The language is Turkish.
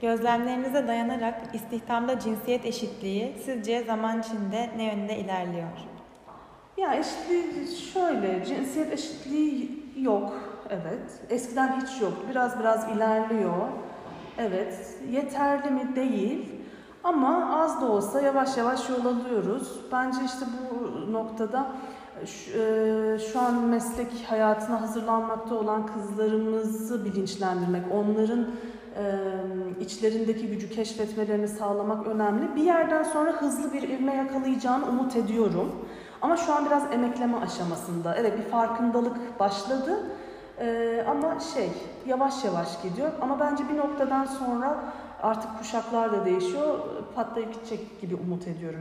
Gözlemlerinize dayanarak istihdamda cinsiyet eşitliği sizce zaman içinde ne yönde ilerliyor? Ya eşitliği şöyle, cinsiyet eşitliği yok. Evet. Eskiden hiç yoktu. Biraz biraz ilerliyor. Evet. Yeterli mi? Değil. Ama az da olsa yavaş yavaş yol alıyoruz. Bence işte bu noktada şu, e, an meslek hayatına hazırlanmakta olan kızlarımızı bilinçlendirmek, onların içlerindeki gücü keşfetmelerini sağlamak önemli. Bir yerden sonra hızlı bir ivme yakalayacağını umut ediyorum. Ama şu an biraz emekleme aşamasında. Evet bir farkındalık başladı. Ama şey yavaş yavaş gidiyor. Ama bence bir noktadan sonra artık kuşaklar da değişiyor. Patlayıp gidecek gibi umut ediyorum.